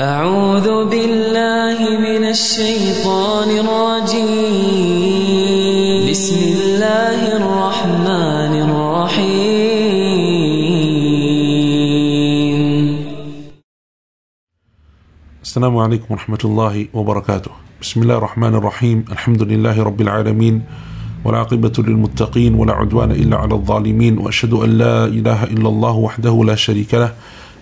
أعوذ بالله من الشيطان الرجيم. بسم الله الرحمن الرحيم. السلام عليكم ورحمة الله وبركاته. بسم الله الرحمن الرحيم. الحمد لله رب العالمين والعاقبة للمتقين ولا عدوان إلا على الظالمين وأشهد أن لا إله إلا الله وحده لا شريك له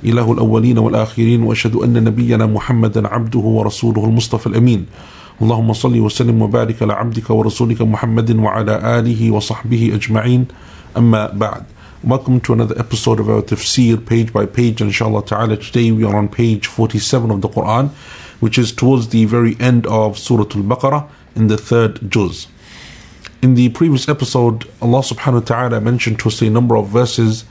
إله الأولين والآخرين وأشهد أن نبينا محمدا عبده ورسوله المصطفى الأمين اللهم صل وسلم وبارك على عبدك ورسولك محمد وعلى آله وصحبه أجمعين أما بعد Welcome to another episode of our tafsir, page by page, inshallah ta'ala. Today we are on page 47 of the Quran, which is towards the very end of Surah Al Baqarah in the third juz. In the previous episode, Allah subhanahu wa ta'ala mentioned to us a number of verses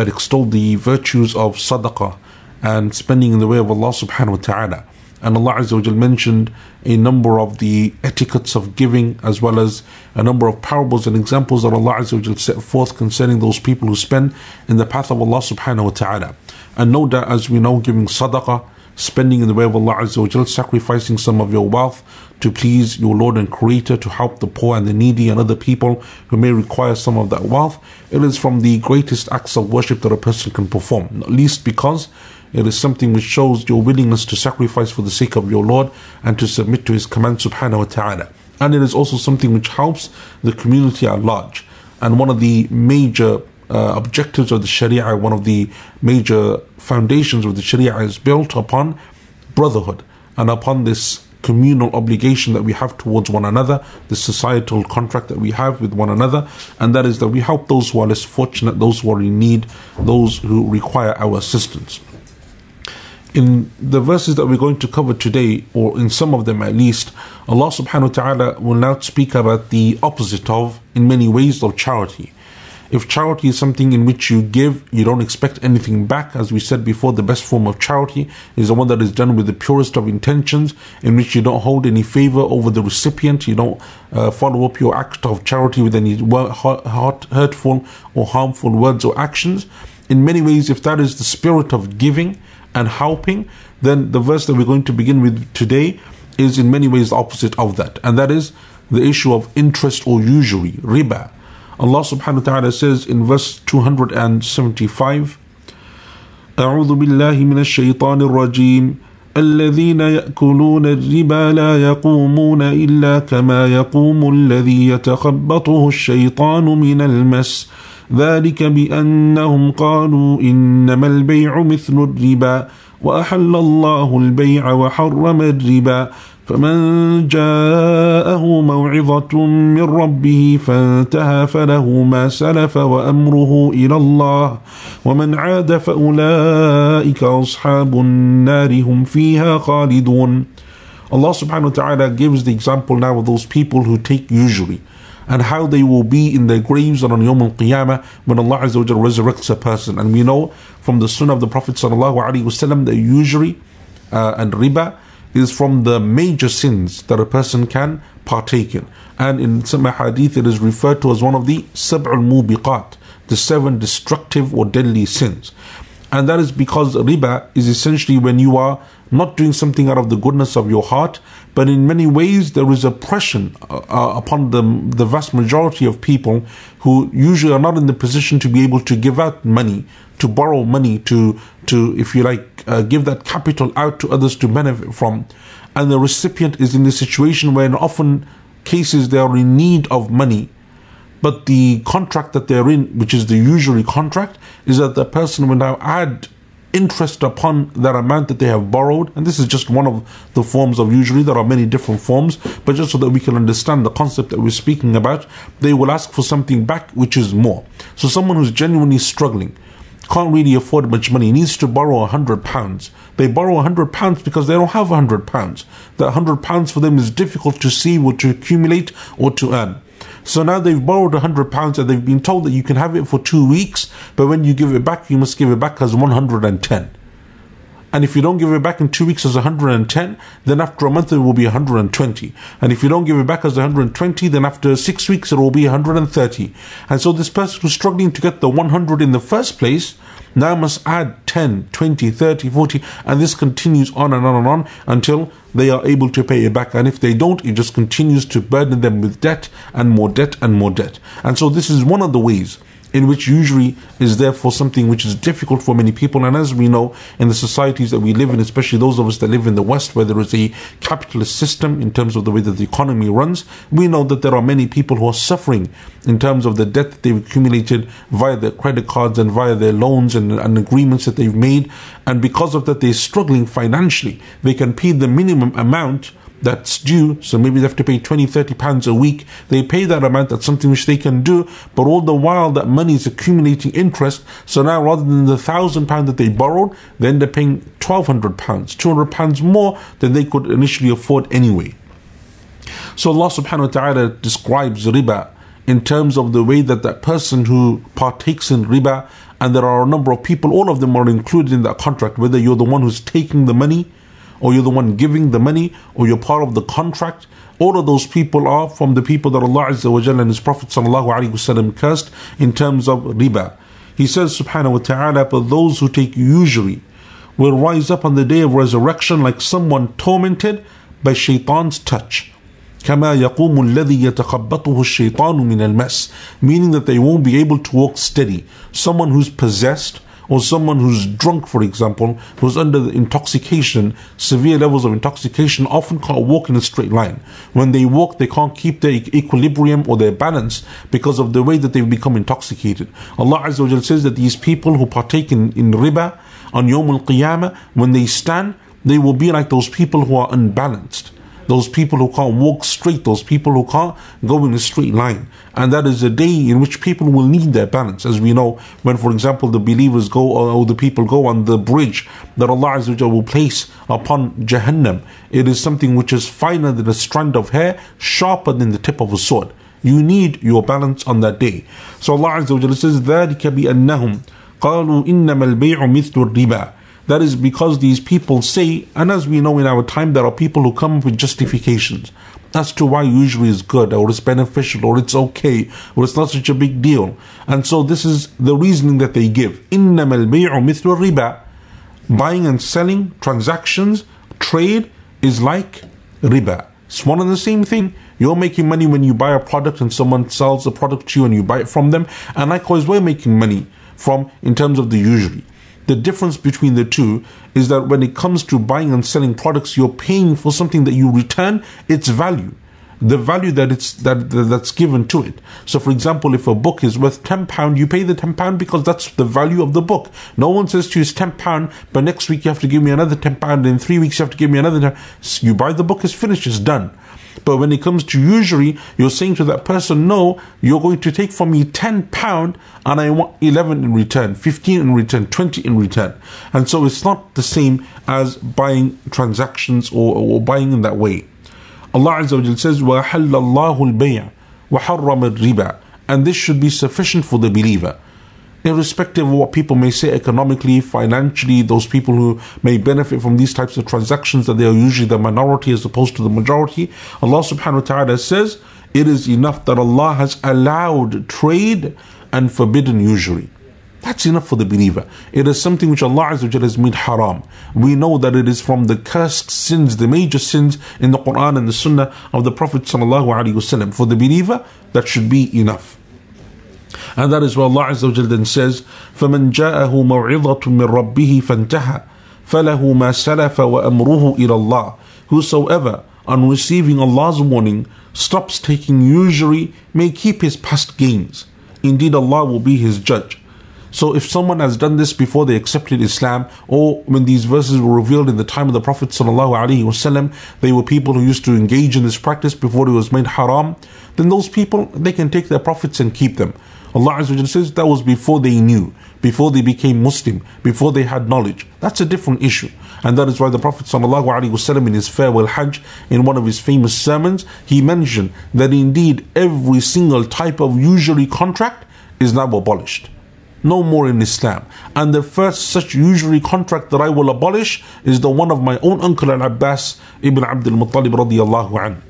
that extol the virtues of sadaqah and spending in the way of Allah subhanahu wa ta'ala. And Allah Azza wa mentioned a number of the etiquettes of giving as well as a number of parables and examples that Allah Azza wa set forth concerning those people who spend in the path of Allah subhanahu wa ta'ala. And no doubt, as we know, giving sadaqah, spending in the way of Allah Azza wa Jal, sacrificing some of your wealth to please your Lord and Creator, to help the poor and the needy and other people who may require some of that wealth. It is from the greatest acts of worship that a person can perform, not least because it is something which shows your willingness to sacrifice for the sake of your Lord and to submit to His command subhanahu wa ta'ala. And it is also something which helps the community at large. And one of the major uh, objectives of the Sharia, one of the major foundations of the Sharia is built upon brotherhood and upon this communal obligation that we have towards one another, the societal contract that we have with one another, and that is that we help those who are less fortunate, those who are in need, those who require our assistance. In the verses that we're going to cover today, or in some of them at least, Allah subhanahu wa ta'ala will now speak about the opposite of, in many ways, of charity. If charity is something in which you give, you don't expect anything back. As we said before, the best form of charity is the one that is done with the purest of intentions, in which you don't hold any favor over the recipient. You don't uh, follow up your act of charity with any hurtful or harmful words or actions. In many ways, if that is the spirit of giving and helping, then the verse that we're going to begin with today is in many ways the opposite of that. And that is the issue of interest or usury, riba. Allah subhanahu wa ta'ala says in verse 275 أعوذ بالله من الشيطان الرجيم الذين يأكلون الربا لا يقومون إلا كما يقوم الذي يتخبطه الشيطان من المس ذلك بأنهم قالوا إنما البيع مثل الربا وأحل الله البيع وحرم الربا فمن جاءه موعظة من ربه فانتهى فله ما سلف وأمره إلى الله ومن عاد فأولئك أصحاب النار هم فيها خالدون Allah subhanahu wa ta'ala gives the example now of those people who take usury and how they will be in their graves on Yawm al-Qiyamah when Allah Azza wa resurrects a person. And we know from the sunnah of the Prophet sallallahu alaihi wasallam that usury uh, and riba is from the major sins that a person can partake in. And in some hadith, it is referred to as one of the sab'ul mubiqat, the seven destructive or deadly sins. And that is because riba is essentially when you are not doing something out of the goodness of your heart, but in many ways there is oppression uh, uh, upon the, the vast majority of people who usually are not in the position to be able to give out money, to borrow money, to, to if you like, uh, give that capital out to others to benefit from. And the recipient is in a situation where in often cases they are in need of money but the contract that they're in, which is the usury contract, is that the person will now add interest upon that amount that they have borrowed. And this is just one of the forms of usury. There are many different forms, but just so that we can understand the concept that we're speaking about, they will ask for something back which is more. So someone who's genuinely struggling, can't really afford much money, needs to borrow a hundred pounds. They borrow a hundred pounds because they don't have a hundred pounds. That hundred pounds for them is difficult to see or to accumulate or to earn. So now they've borrowed a hundred pounds and they've been told that you can have it for two weeks, but when you give it back, you must give it back as 110. And if you don't give it back in two weeks as 110, then after a month it will be 120. And if you don't give it back as 120, then after six weeks it will be 130. And so this person who's struggling to get the 100 in the first place now must add 10, 20, 30, 40, and this continues on and on and on until they are able to pay it back. And if they don't, it just continues to burden them with debt and more debt and more debt. And so this is one of the ways in which usury is therefore something which is difficult for many people. And as we know, in the societies that we live in, especially those of us that live in the West, where there is a capitalist system in terms of the way that the economy runs, we know that there are many people who are suffering in terms of the debt that they've accumulated via their credit cards and via their loans and, and agreements that they've made. And because of that, they're struggling financially. They can pay the minimum amount that's due. So maybe they have to pay 20, 30 pounds a week. They pay that amount. That's something which they can do. But all the while that money is accumulating interest. So now rather than the thousand pounds that they borrowed, then they're paying 1200 pounds, 200 pounds more than they could initially afford anyway. So Allah subhanahu wa ta'ala describes riba in terms of the way that that person who partakes in riba and there are a number of people, all of them are included in that contract, whether you're the one who's taking the money or you're the one giving the money, or you're part of the contract. All of those people are from the people that Allah Azza wa Jalla and His Prophet Sallallahu Alaihi Wasallam cursed in terms of riba. He says, Subhanahu wa Ta'ala, but those who take usury will rise up on the day of resurrection like someone tormented by shaitan's touch. كما يقوم الذي يتخبطه الشيطان من المس meaning that they won't be able to walk steady someone who's possessed or someone who's drunk, for example, who's under the intoxication, severe levels of intoxication, often can't walk in a straight line. When they walk, they can't keep their equilibrium or their balance because of the way that they've become intoxicated. Allah Azza wa says that these people who partake in, in riba on Yawm al-Qiyamah, when they stand, they will be like those people who are unbalanced those people who can't walk straight, those people who can't go in a straight line. And that is a day in which people will need their balance. As we know, when, for example, the believers go or the people go on the bridge that Allah Azza will place upon Jahannam, it is something which is finer than a strand of hair, sharper than the tip of a sword. You need your balance on that day. So Allah Azza wa says, ذَلِكَ بِأَنَّهُمْ قَالُوا إِنَّمَا الْبَيْعُ مِثْلُ الرِّبَى that is because these people say, and as we know in our time, there are people who come up with justifications as to why usury is good or it's beneficial or it's okay or it's not such a big deal. And so this is the reasoning that they give. إِنَّمَا الْبَيْعُ مِثْلُ الرِّبَى Buying and selling, transactions, trade is like riba. It's one and the same thing. You're making money when you buy a product and someone sells the product to you and you buy it from them. And likewise, we're making money from in terms of the usury. The difference between the two is that when it comes to buying and selling products, you're paying for something that you return its value the value that it's that that's given to it. So, for example, if a book is worth ten pound, you pay the ten pound because that's the value of the book. No one says to you it's ten pound, but next week you have to give me another ten pound. In three weeks you have to give me another. 10. You buy the book, it's finished, it's done. But when it comes to usury, you're saying to that person, no, you're going to take from me 10 pound and I want 11 in return, 15 in return, 20 in return. And so it's not the same as buying transactions or, or buying in that way. Allah Azza wa Jal says, وَأَحَلَّ اللَّهُ الْبَيْعَ وَحَرَّمَ الرِّبَا And this should be sufficient for the believer irrespective of what people may say economically, financially, those people who may benefit from these types of transactions, that they are usually the minority as opposed to the majority. Allah subhanahu wa ta'ala says, it is enough that Allah has allowed trade and forbidden usury. That's enough for the believer. It is something which Allah Azza has made haram. We know that it is from the cursed sins, the major sins in the Quran and the Sunnah of the Prophet. For the believer, that should be enough. And that is why Allah Azza wa then says, فَمَنْ جَاءَهُ مَوْعِظَةٌ مِّن رَبِّهِ فَانْتَهَى فَلَهُ مَا سَلَفَ وَأَمْرُهُ إِلَى اللَّهِ Whosoever, on receiving Allah's warning, stops taking usury, may keep his past gains. Indeed, Allah will be his judge. So if someone has done this before they accepted Islam, or when these verses were revealed in the time of the Prophet ﷺ, they were people who used to engage in this practice before it was made haram, then those people, they can take their profits and keep them. Allah Azza says that was before they knew, before they became Muslim, before they had knowledge. That's a different issue. And that is why the Prophet ﷺ in his farewell Hajj, in one of his famous sermons, he mentioned that indeed every single type of usury contract is now abolished. no more in Islam. And the first such usury contract that I will abolish is the one of my own uncle Al Abbas ibn Abdul Muttalib radiallahu anhu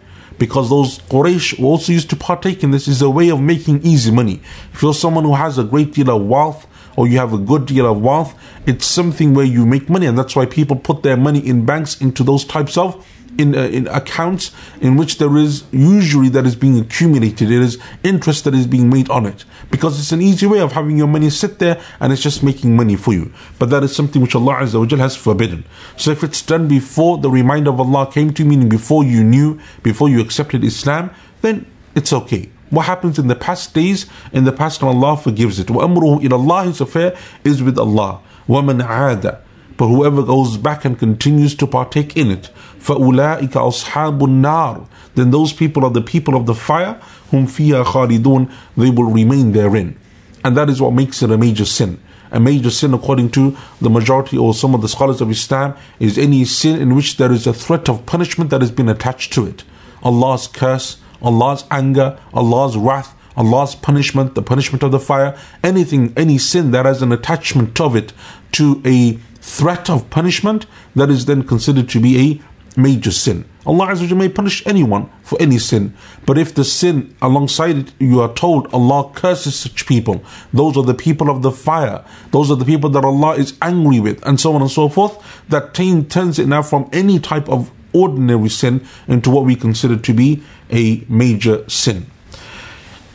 because those Quraysh also used to partake in this is a way of making easy money. If you're someone who has a great deal of wealth or you have a good deal of wealth, it's something where you make money, and that's why people put their money in banks into those types of in, uh, in accounts in which there is usury that is being accumulated. There is interest that is being made on it because it's an easy way of having your money sit there and it's just making money for you. But that is something which Allah Azza wa has forbidden. So if it's done before the reminder of Allah came to you, meaning before you knew, before you accepted Islam, then it's okay. What happens in the past days, in the past, Allah forgives it. وَأَمْرُهُ إِلَى Allah, His affair is with Allah. وَمَنْ عَادَ But whoever goes back and continues to partake in it, فَأُولَٰئِكَ أَصْحَابُ النَّارِ Then those people are the people of the fire, hum فِيهَا خَالِدُونَ They will remain therein. And that is what makes it a major sin. A major sin, according to the majority or some of the scholars of Islam, is any sin in which there is a threat of punishment that has been attached to it. Allah's curse, Allah's anger, Allah's wrath, Allah's punishment, the punishment of the fire, anything, any sin that has an attachment of it to a threat of punishment, that is then considered to be a major sin. Allah Azza may punish anyone for any sin, but if the sin alongside it, you are told Allah curses such people, those are the people of the fire, those are the people that Allah is angry with, and so on and so forth, that turns it now from any type of ordinary sin into what we consider to be a major sin.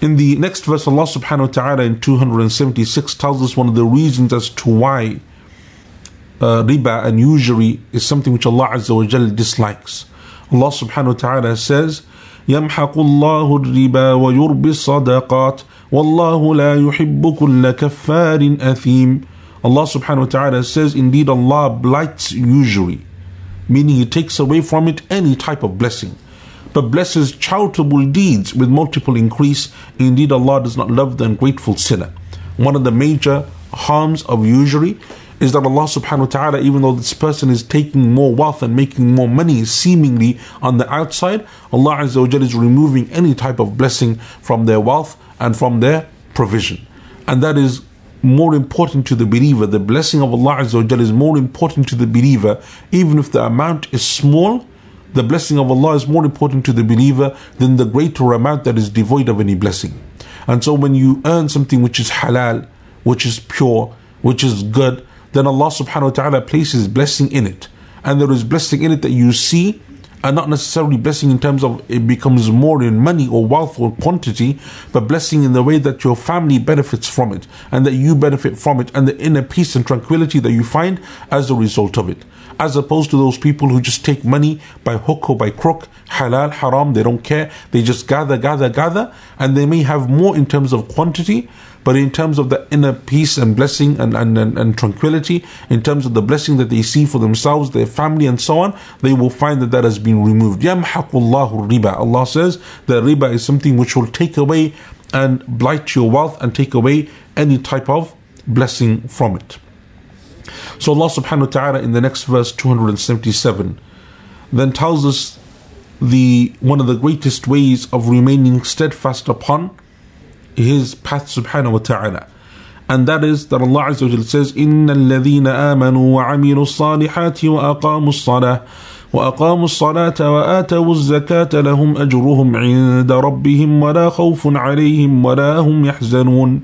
In the next verse, Allah subhanahu wa ta'ala in 276 tells us one of the reasons as to why uh, riba and usury is something which Allah Azza wa Jal dislikes. Allah subhanahu wa ta'ala says, يمحق الله الربا ويربي الصدقات والله لا يحب كل كفار أثيم Allah subhanahu wa ta'ala says, Indeed Allah blights usury meaning He takes away from it any type of blessing, but blesses charitable deeds with multiple increase. Indeed, Allah does not love the ungrateful sinner. One of the major harms of usury is that Allah subhanahu wa ta'ala, even though this person is taking more wealth and making more money seemingly on the outside, Allah Azza wa is removing any type of blessing from their wealth and from their provision. And that is more important to the believer. The blessing of Allah Azza wa is more important to the believer, even if the amount is small. The blessing of Allah is more important to the believer than the greater amount that is devoid of any blessing. And so, when you earn something which is halal, which is pure, which is good, then Allah subhanahu wa ta'ala places blessing in it. And there is blessing in it that you see and not necessarily blessing in terms of it becomes more in money or wealth or quantity, but blessing in the way that your family benefits from it and that you benefit from it and the inner peace and tranquility that you find as a result of it. As opposed to those people who just take money by hook or by crook, halal, haram, they don't care. They just gather, gather, gather, and they may have more in terms of quantity, but in terms of the inner peace and blessing and, and, and, and, tranquility, in terms of the blessing that they see for themselves, their family, and so on, they will find that that has been removed. Yamhaqullahu riba. Allah says that riba is something which will take away and blight your wealth and take away any type of blessing from it. So Allah subhanahu wa ta'ala in the next verse 277 then tells us the one of the greatest ways of remaining steadfast upon his path subhanahu wa ta'ala. And that is that Allah Azza wa says, إِنَّ الَّذِينَ آمَنُوا وَعَمِلُوا الصَّالِحَاتِ وَأَقَامُوا الصَّلَاةَ وأقاموا الصلاة وآتوا الزكاة لهم أجرهم عند ربهم ولا خوف عليهم ولا هم يحزنون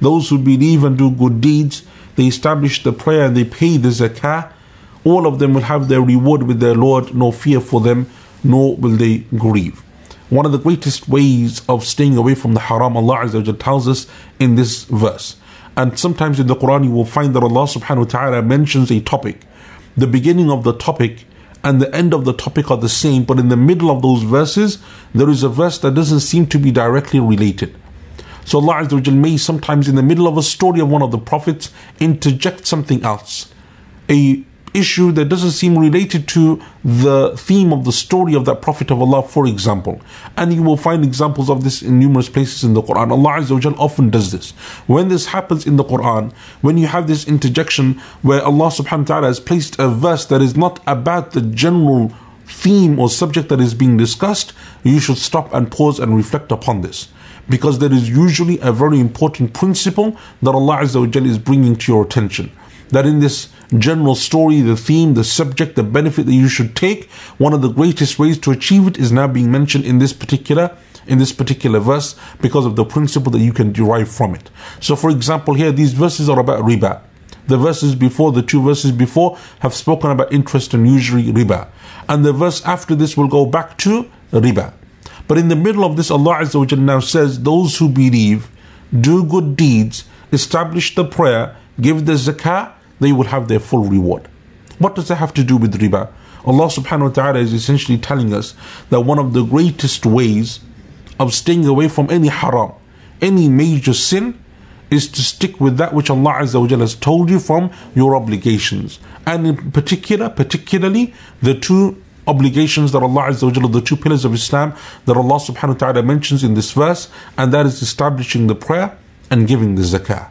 Those who believe and do good deeds, they establish the prayer, they pay the zakah, all of them will have their reward with their Lord, no fear for them, nor will they grieve. One of the greatest ways of staying away from the haram, Allah Azza tells us in this verse. And sometimes in the Quran, you will find that Allah subhanahu wa ta'ala mentions a topic. The beginning of the topic and the end of the topic are the same, but in the middle of those verses, there is a verse that doesn't seem to be directly related. So Allah Azza may sometimes in the middle of a story of one of the prophets interject something else. A issue that doesn't seem related to the theme of the story of that Prophet of Allah, for example. And you will find examples of this in numerous places in the Quran. Allah Azza often does this. When this happens in the Quran, when you have this interjection where Allah subhanahu wa ta'ala has placed a verse that is not about the general theme or subject that is being discussed, you should stop and pause and reflect upon this. because there is usually a very important principle that Allah Azza is bringing to your attention. That in this general story, the theme, the subject, the benefit that you should take, one of the greatest ways to achieve it is now being mentioned in this particular in this particular verse because of the principle that you can derive from it. So for example, here these verses are about riba. The verses before, the two verses before, have spoken about interest and usury riba. And the verse after this will go back to riba. But in the middle of this, Allah Azza wa now says, Those who believe, do good deeds, establish the prayer, give the zakah, they will have their full reward. What does that have to do with riba? Allah subhanahu wa ta'ala is essentially telling us that one of the greatest ways of staying away from any haram, any major sin, is to stick with that which Allah Azza wa has told you from your obligations. And in particular, particularly the two obligations that Allah Azza wa the two pillars of Islam that Allah subhanahu wa ta'ala mentions in this verse, and that is establishing the prayer and giving the zakah.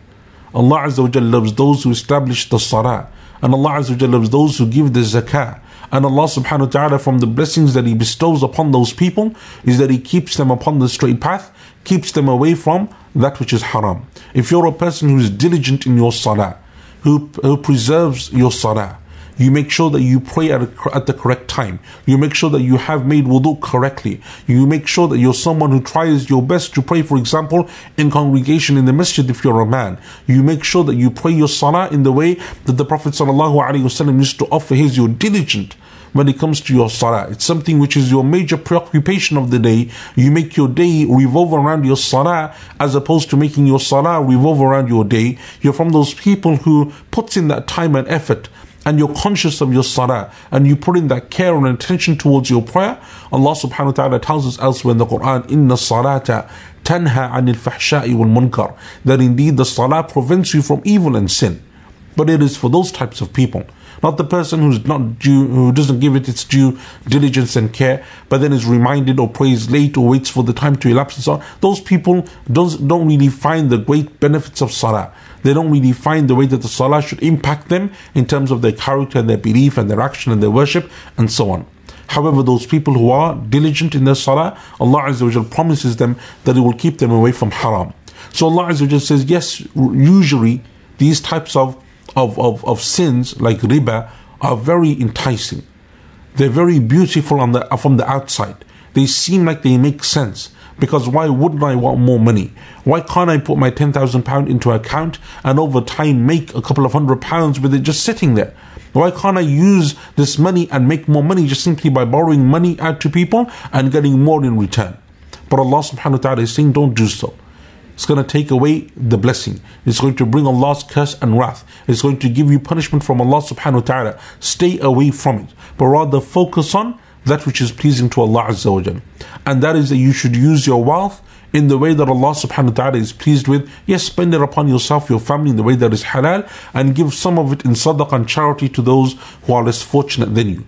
Allah Azza wa loves those who establish the salah, and Allah Azza wa loves those who give the zakah. And Allah subhanahu wa ta'ala from the blessings that He bestows upon those people is that He keeps them upon the straight path, keeps them away from that which is haram. If you're a person who is diligent in your salah, who, who preserves your salah, you make sure that you pray at, a, at the correct time. You make sure that you have made wudu correctly. You make sure that you're someone who tries your best to pray, for example, in congregation in the masjid if you're a man. You make sure that you pray your salah in the way that the Prophet ﷺ used to offer his. You're diligent when it comes to your salah. It's something which is your major preoccupation of the day. You make your day revolve around your salah as opposed to making your salah revolve around your day. You're from those people who puts in that time and effort and you're conscious of your salah and you put in that care and attention towards your prayer, Allah subhanahu wa ta'ala tells us elsewhere in the Quran, Inna salata tanha anil fahsha'i wal munkar. That indeed the salah prevents you from evil and sin. But it is for those types of people. Not the person who's not due, who doesn't give it its due diligence and care, but then is reminded or prays late or waits for the time to elapse and so on. Those people don't, don't really find the great benefits of salah they don't really find the way that the salah should impact them in terms of their character and their belief and their action and their worship and so on. However, those people who are diligent in their salah, Allah Azza promises them that it will keep them away from haram. So Allah Azza says, yes, usually these types of, of, of, of sins like riba are very enticing. They're very beautiful on the, from the outside. They seem like they make sense. Because why wouldn't I want more money? Why can't I put my £10,000 into account and over time make a couple of hundred pounds with it just sitting there? Why can't I use this money and make more money just simply by borrowing money out to people and getting more in return? But Allah subhanahu wa ta'ala is saying, don't do so. It's going to take away the blessing. It's going to bring Allah's curse and wrath. It's going to give you punishment from Allah subhanahu wa ta'ala. Stay away from it. But rather focus on that which is pleasing to Allah Azza wa And that is that you should use your wealth in the way that Allah subhanahu wa ta'ala is pleased with. Yes, spend it upon yourself, your family in the way that is halal, and give some of it in sadaqah and charity to those who are less fortunate than you.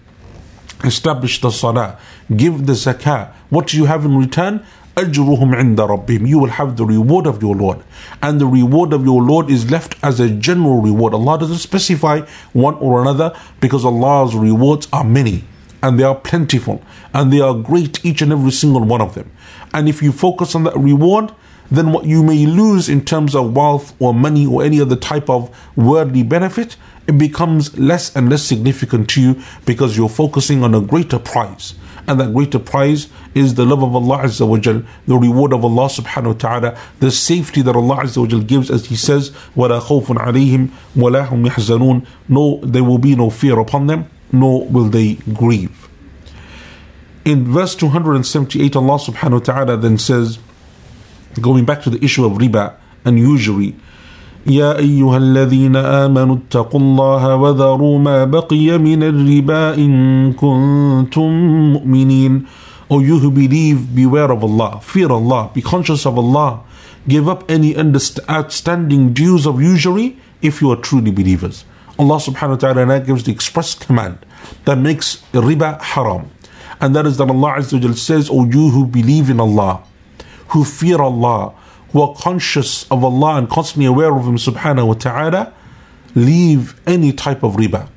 Establish the salah, give the zakah. What do you have in return? أجرهم عند ربهم You will have the reward of your Lord. And the reward of your Lord is left as a general reward. Allah doesn't specify one or another because Allah's rewards are many and they are plentiful and they are great, each and every single one of them. And if you focus on that reward, then what you may lose in terms of wealth or money or any other type of worldly benefit, it becomes less and less significant to you because you're focusing on a greater prize. And that greater prize is the love of Allah Azza wa Jal, the reward of Allah subhanahu wa ta'ala, the safety that Allah Azza wa Jal gives as He says, وَلَا خَوْفٌ عَلَيْهِمْ وَلَا هُمْ يَحْزَنُونَ No, there will be no fear upon them nor will they grieve. In verse 278, Allah subhanahu wa ta'ala then says, going back to the issue of riba and usury, يا أيها الذين آمنوا اتقوا الله وذروا ما بقي من الربا إن كنتم مؤمنين O you who believe, beware of Allah, fear Allah, be conscious of Allah, give up any outstanding dues of usury if you are truly believers. Allah subhanahu wa ta'ala gives the express command that makes riba haram. And that is that Allah Azza says, O you who believe in Allah, who fear Allah, who are conscious of Allah and constantly aware of Him subhanahu wa ta'ala, leave any type of riba.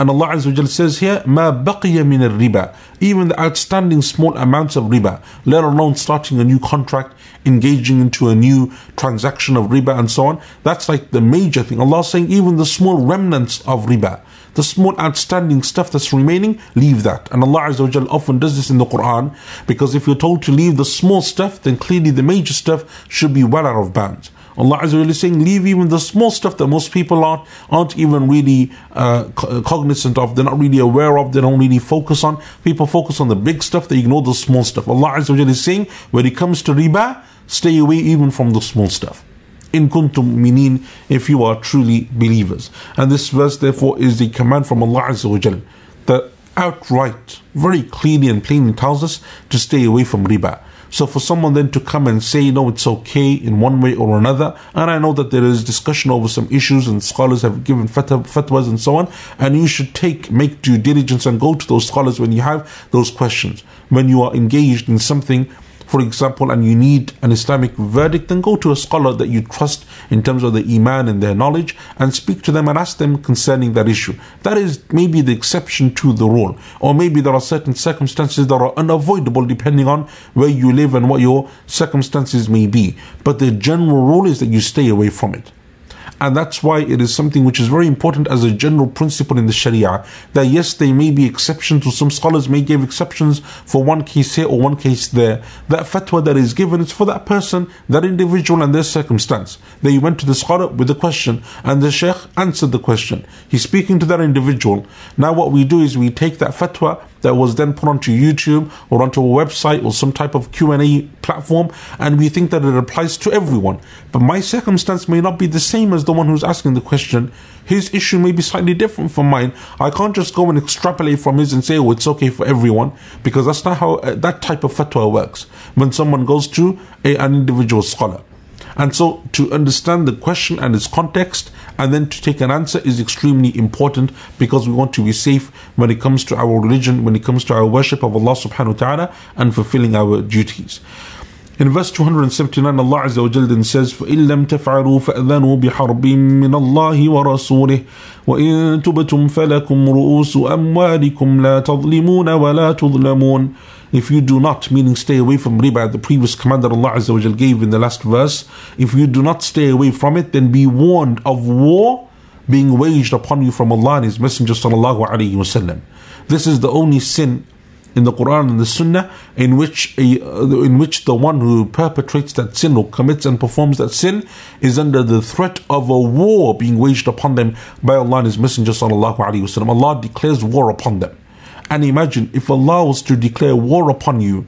And Allah Azza wa Jal says here, ما بقي من الربا. Even the outstanding small amounts of riba, let alone starting a new contract, engaging into a new transaction of riba and so on. That's like the major thing. Allah is saying even the small remnants of riba, the small outstanding stuff that's remaining, leave that. And Allah Azza wa Jal often does this in the Quran because if you're told to leave the small stuff, then clearly the major stuff should be well out of bounds. Allah Azza is saying, leave even the small stuff that most people aren't, aren't even really uh, cognizant of, they're not really aware of, they don't really focus on. People focus on the big stuff, they ignore the small stuff. Allah Azza is saying, when it comes to riba, stay away even from the small stuff. In kuntum minin, if you are truly believers. And this verse, therefore, is the command from Allah Azza that outright, very clearly and plainly tells us to stay away from riba. So for someone then to come and say, no, it's okay in one way or another, and I know that there is discussion over some issues and scholars have given fatwas and so on, and you should take, make due diligence and go to those scholars when you have those questions. When you are engaged in something for example, and you need an Islamic verdict, then go to a scholar that you trust in terms of the Iman and their knowledge and speak to them and ask them concerning that issue. That is maybe the exception to the rule. Or maybe there are certain circumstances that are unavoidable depending on where you live and what your circumstances may be. But the general rule is that you stay away from it. And that's why it is something which is very important as a general principle in the Sharia. That yes, there may be exceptions, or some scholars may give exceptions for one case here or one case there. That fatwa that is given is for that person, that individual, and their circumstance. They went to the scholar with a question, and the sheikh answered the question. He's speaking to that individual. Now, what we do is we take that fatwa that was then put onto YouTube or onto a website or some type of Q&A platform and we think that it applies to everyone. But my circumstance may not be the same as the one who's asking the question. His issue may be slightly different from mine. I can't just go and extrapolate from his and say, oh, it's okay for everyone because that's not how uh, that type of fatwa works. When someone goes to a, an individual scholar. And so to understand the question and its context and then to take an answer is extremely important because we want to be safe when it comes to our religion, when it comes to our worship of Allah subhanahu wa ta'ala and fulfilling our duties. In verse 279, Allah Azza wa Jal then says, فَإِن لَمْ تَفْعَلُوا فَأْذَنُوا بِحَرْبٍ مِّنَ اللَّهِ وَرَسُولِهِ وَإِن تُبْتُمْ فَلَكُمْ رُؤُوسُ أَمْوَالِكُمْ لَا تَظْلِمُونَ وَلَا تُظْلَمُونَ if you do not, meaning stay away from riba, the previous command that Allah Azza wa gave in the last verse, if you do not stay away from it, then be warned of war being waged upon you from Allah and His Messenger sallallahu alaihi wasallam. This is the only sin in the Quran and the Sunnah in which a, in which the one who perpetrates that sin or commits and performs that sin is under the threat of a war being waged upon them by Allah and His Messenger sallallahu alaihi wasallam. Allah declares war upon them. And imagine if Allah was to declare war upon you,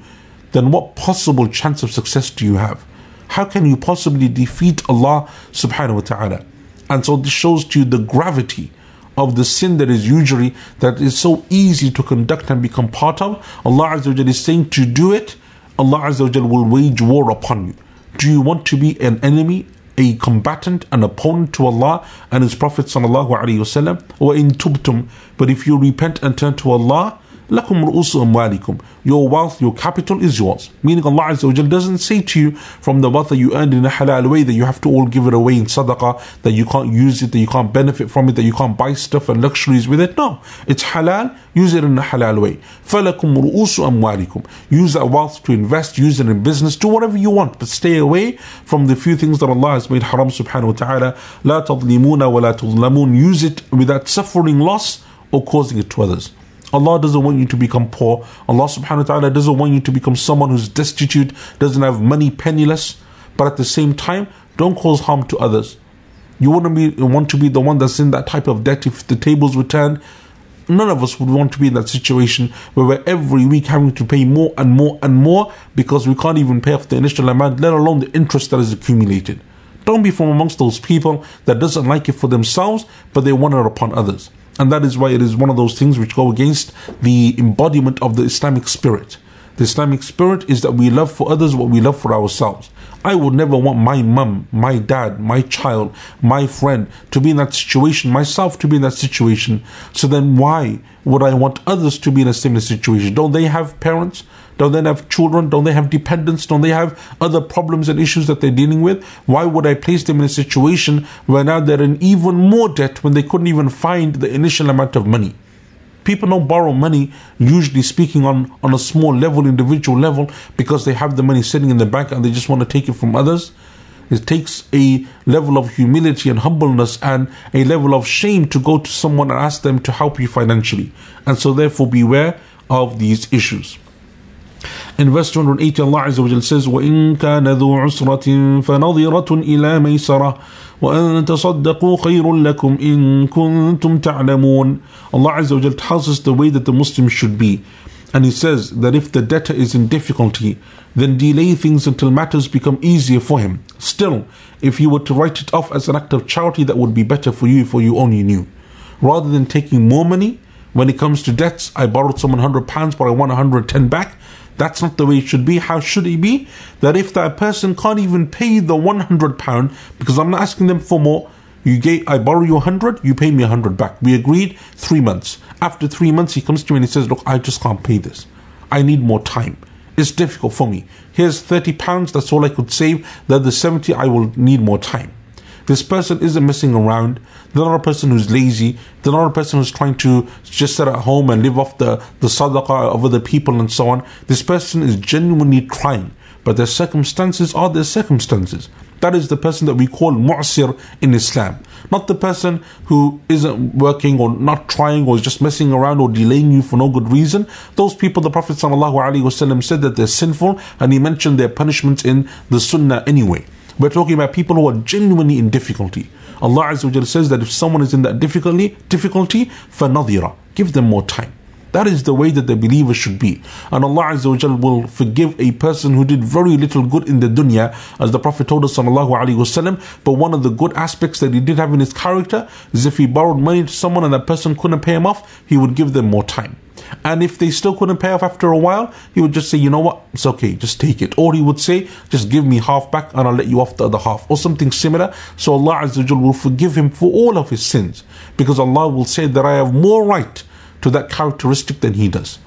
then what possible chance of success do you have? How can you possibly defeat Allah subhanahu wa ta'ala? And so this shows to you the gravity of the sin that is usually that is so easy to conduct and become part of. Allah Azza is saying to do it, Allah Azza will wage war upon you. Do you want to be an enemy a combatant, an opponent to Allah and His Prophet sallallahu alaihi wasallam. Or in tubtum, but if you repent and turn to Allah, لَكُمْ رُؤُسُ أَمْوَالِكُمْ Your wealth, your capital is yours. Meaning Allah Azza wa doesn't say to you from the wealth that you earned in a halal way that you have to all give it away in sadaqah, that you can't use it, that you can't benefit from it, that you can't buy stuff and luxuries with it. No. It's halal, use it in a halal way. فَلَكُمْ رُؤُسُ أَمْوَالِكُمْ Use that wealth to invest, use it in business, do whatever you want, but stay away from the few things that Allah has made haram subhanahu wa ta'ala. لَا تَظْلِمُونَ وَلَا تُظْلَمُونَ Use it without suffering loss or causing it to others. Allah doesn't want you to become poor. Allah subhanahu wa ta'ala doesn't want you to become someone who's destitute, doesn't have money, penniless. But at the same time, don't cause harm to others. You wouldn't be, want to be the one that's in that type of debt if the tables were turned. None of us would want to be in that situation where we're every week having to pay more and more and more because we can't even pay off the initial amount, let alone the interest that is accumulated. Don't be from amongst those people that doesn't like it for themselves, but they want it upon others. And that is why it is one of those things which go against the embodiment of the Islamic spirit. The Islamic spirit is that we love for others what we love for ourselves. I would never want my mum, my dad, my child, my friend to be in that situation, myself to be in that situation. So then why would I want others to be in a similar situation? Don't they have parents? Don't they have children? Don't they have dependents? Don't they have other problems and issues that they're dealing with? Why would I place them in a situation where now they're in even more debt when they couldn't even find the initial amount of money? People don't borrow money, usually speaking, on, on a small level, individual level, because they have the money sitting in the bank and they just want to take it from others. It takes a level of humility and humbleness and a level of shame to go to someone and ask them to help you financially. And so, therefore, beware of these issues. In verse 280, Allah Azza wa says, وَإِن كَانَ ذُو عُسْرَةٍ فَنَظِرَةٌ إِلَى مَيْسَرَةٍ وأن تصدقوا خير لكم إن كنتم تعلمون Allah Azza wa tells us the way that the Muslim should be. And he says that if the debtor is in difficulty, then delay things until matters become easier for him. Still, if you were to write it off as an act of charity, that would be better for you if you only knew. Rather than taking more money, when it comes to debts, I borrowed someone 100 pounds, but I want 110 back. That's not the way it should be. How should it be? That if that person can't even pay the 100 pound, because I'm not asking them for more, you gave, I borrow you 100, you pay me 100 back. We agreed three months. After three months, he comes to me and he says, Look, I just can't pay this. I need more time. It's difficult for me. Here's 30 pounds, that's all I could save. The other 70, I will need more time. This person isn't messing around. They're not a person who's lazy. They're not a person who's trying to just sit at home and live off the, the sadaqah of other people and so on. This person is genuinely trying. But their circumstances are their circumstances. That is the person that we call mu'sir in Islam. Not the person who isn't working or not trying or is just messing around or delaying you for no good reason. Those people, the Prophet ﷺ said that they're sinful and he mentioned their punishments in the Sunnah anyway. We're talking about people who are genuinely in difficulty. Allah Azza wa says that if someone is in that difficulty, difficulty, فَنَظِرَ Give them more time. That is the way that the believer should be. And Allah Azza will forgive a person who did very little good in the dunya, as the Prophet told us, wasallam. But one of the good aspects that he did have in his character is if he borrowed money to someone and that person couldn't pay him off, he would give them more time. And if they still couldn't pay off after a while, he would just say, you know what, it's okay, just take it. Or he would say, just give me half back and I'll let you off the other half. Or something similar. So Allah Azza will forgive him for all of his sins. Because Allah will say that I have more right to that characteristic than he does.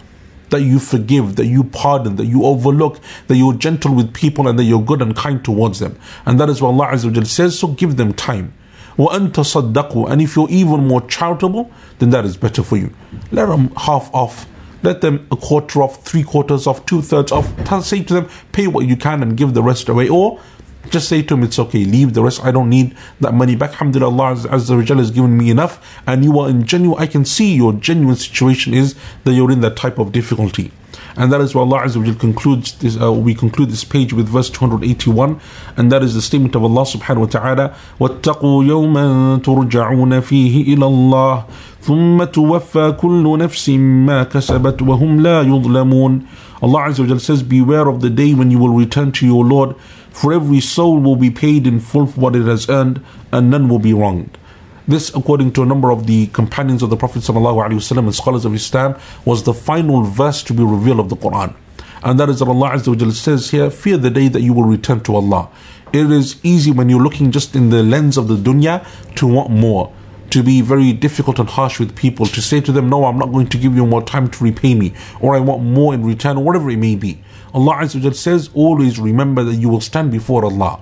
That you forgive, that you pardon, that you overlook, that you're gentle with people and that you're good and kind towards them. And that is what Allah Azza says, so give them time. وَأَن تَصَدَّقُوا And if you're even more charitable, then that is better for you. Let them half off. Let them a quarter off, three quarters off, two thirds off. Say to them, pay what you can and give the rest away. Or just say to him, it's okay, leave the rest. I don't need that money back. Alhamdulillah, Allah Azza wa has given me enough. And you are in genuine, I can see your genuine situation is that you're in that type of difficulty. And that is why Allah Azza wa concludes this, uh, we conclude this page with verse 281. And that is the statement of Allah subhanahu wa ta'ala, وَاتَّقُوا يَوْمًا تُرْجَعُونَ فِيهِ إِلَى اللَّهِ ثم توفى كل نفس ما كسبت وهم لا يظلمون Allah Azza wa says, Beware of the day when you will return to your Lord, for every soul will be paid in full for what it has earned, and none will be wronged. This, according to a number of the companions of the Prophet ﷺ and scholars of Islam, was the final verse to be revealed of the Quran. And that is that Allah Azza says here, Fear the day that you will return to Allah. It is easy when you're looking just in the lens of the dunya to want more to be very difficult and harsh with people, to say to them, No, I'm not going to give you more time to repay me, or I want more in return, or whatever it may be. Allah Azza says, Always remember that you will stand before Allah.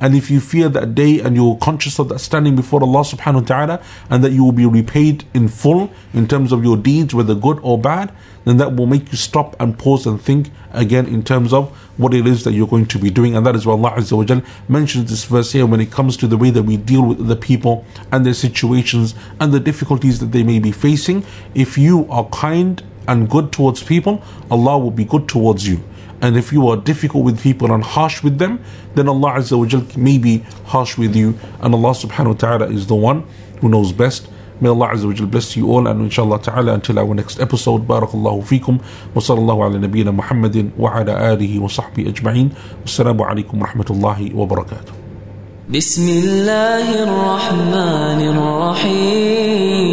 And if you fear that day and you're conscious of that standing before Allah subhanahu wa ta'ala and that you will be repaid in full in terms of your deeds, whether good or bad, then that will make you stop and pause and think again in terms of what it is that you're going to be doing. And that is why Allah Azza wa mentions this verse here when it comes to the way that we deal with the people and their situations and the difficulties that they may be facing. If you are kind and good towards people, Allah will be good towards you. And if you are difficult with people and harsh with them, then Allah Azza wa may be harsh with you. And Allah subhanahu wa ta'ala is the one who knows best. May Allah Azza wa bless you all and inshallah ta'ala until our next episode. Barakallahu feekum wa sallallahu ala nabiyyina Muhammadin wa ala alihi wa sahbihi ajma'in. Wassalamu alaikum wa rahmatullahi wa barakatuh. بسم الله الرحمن الرحيم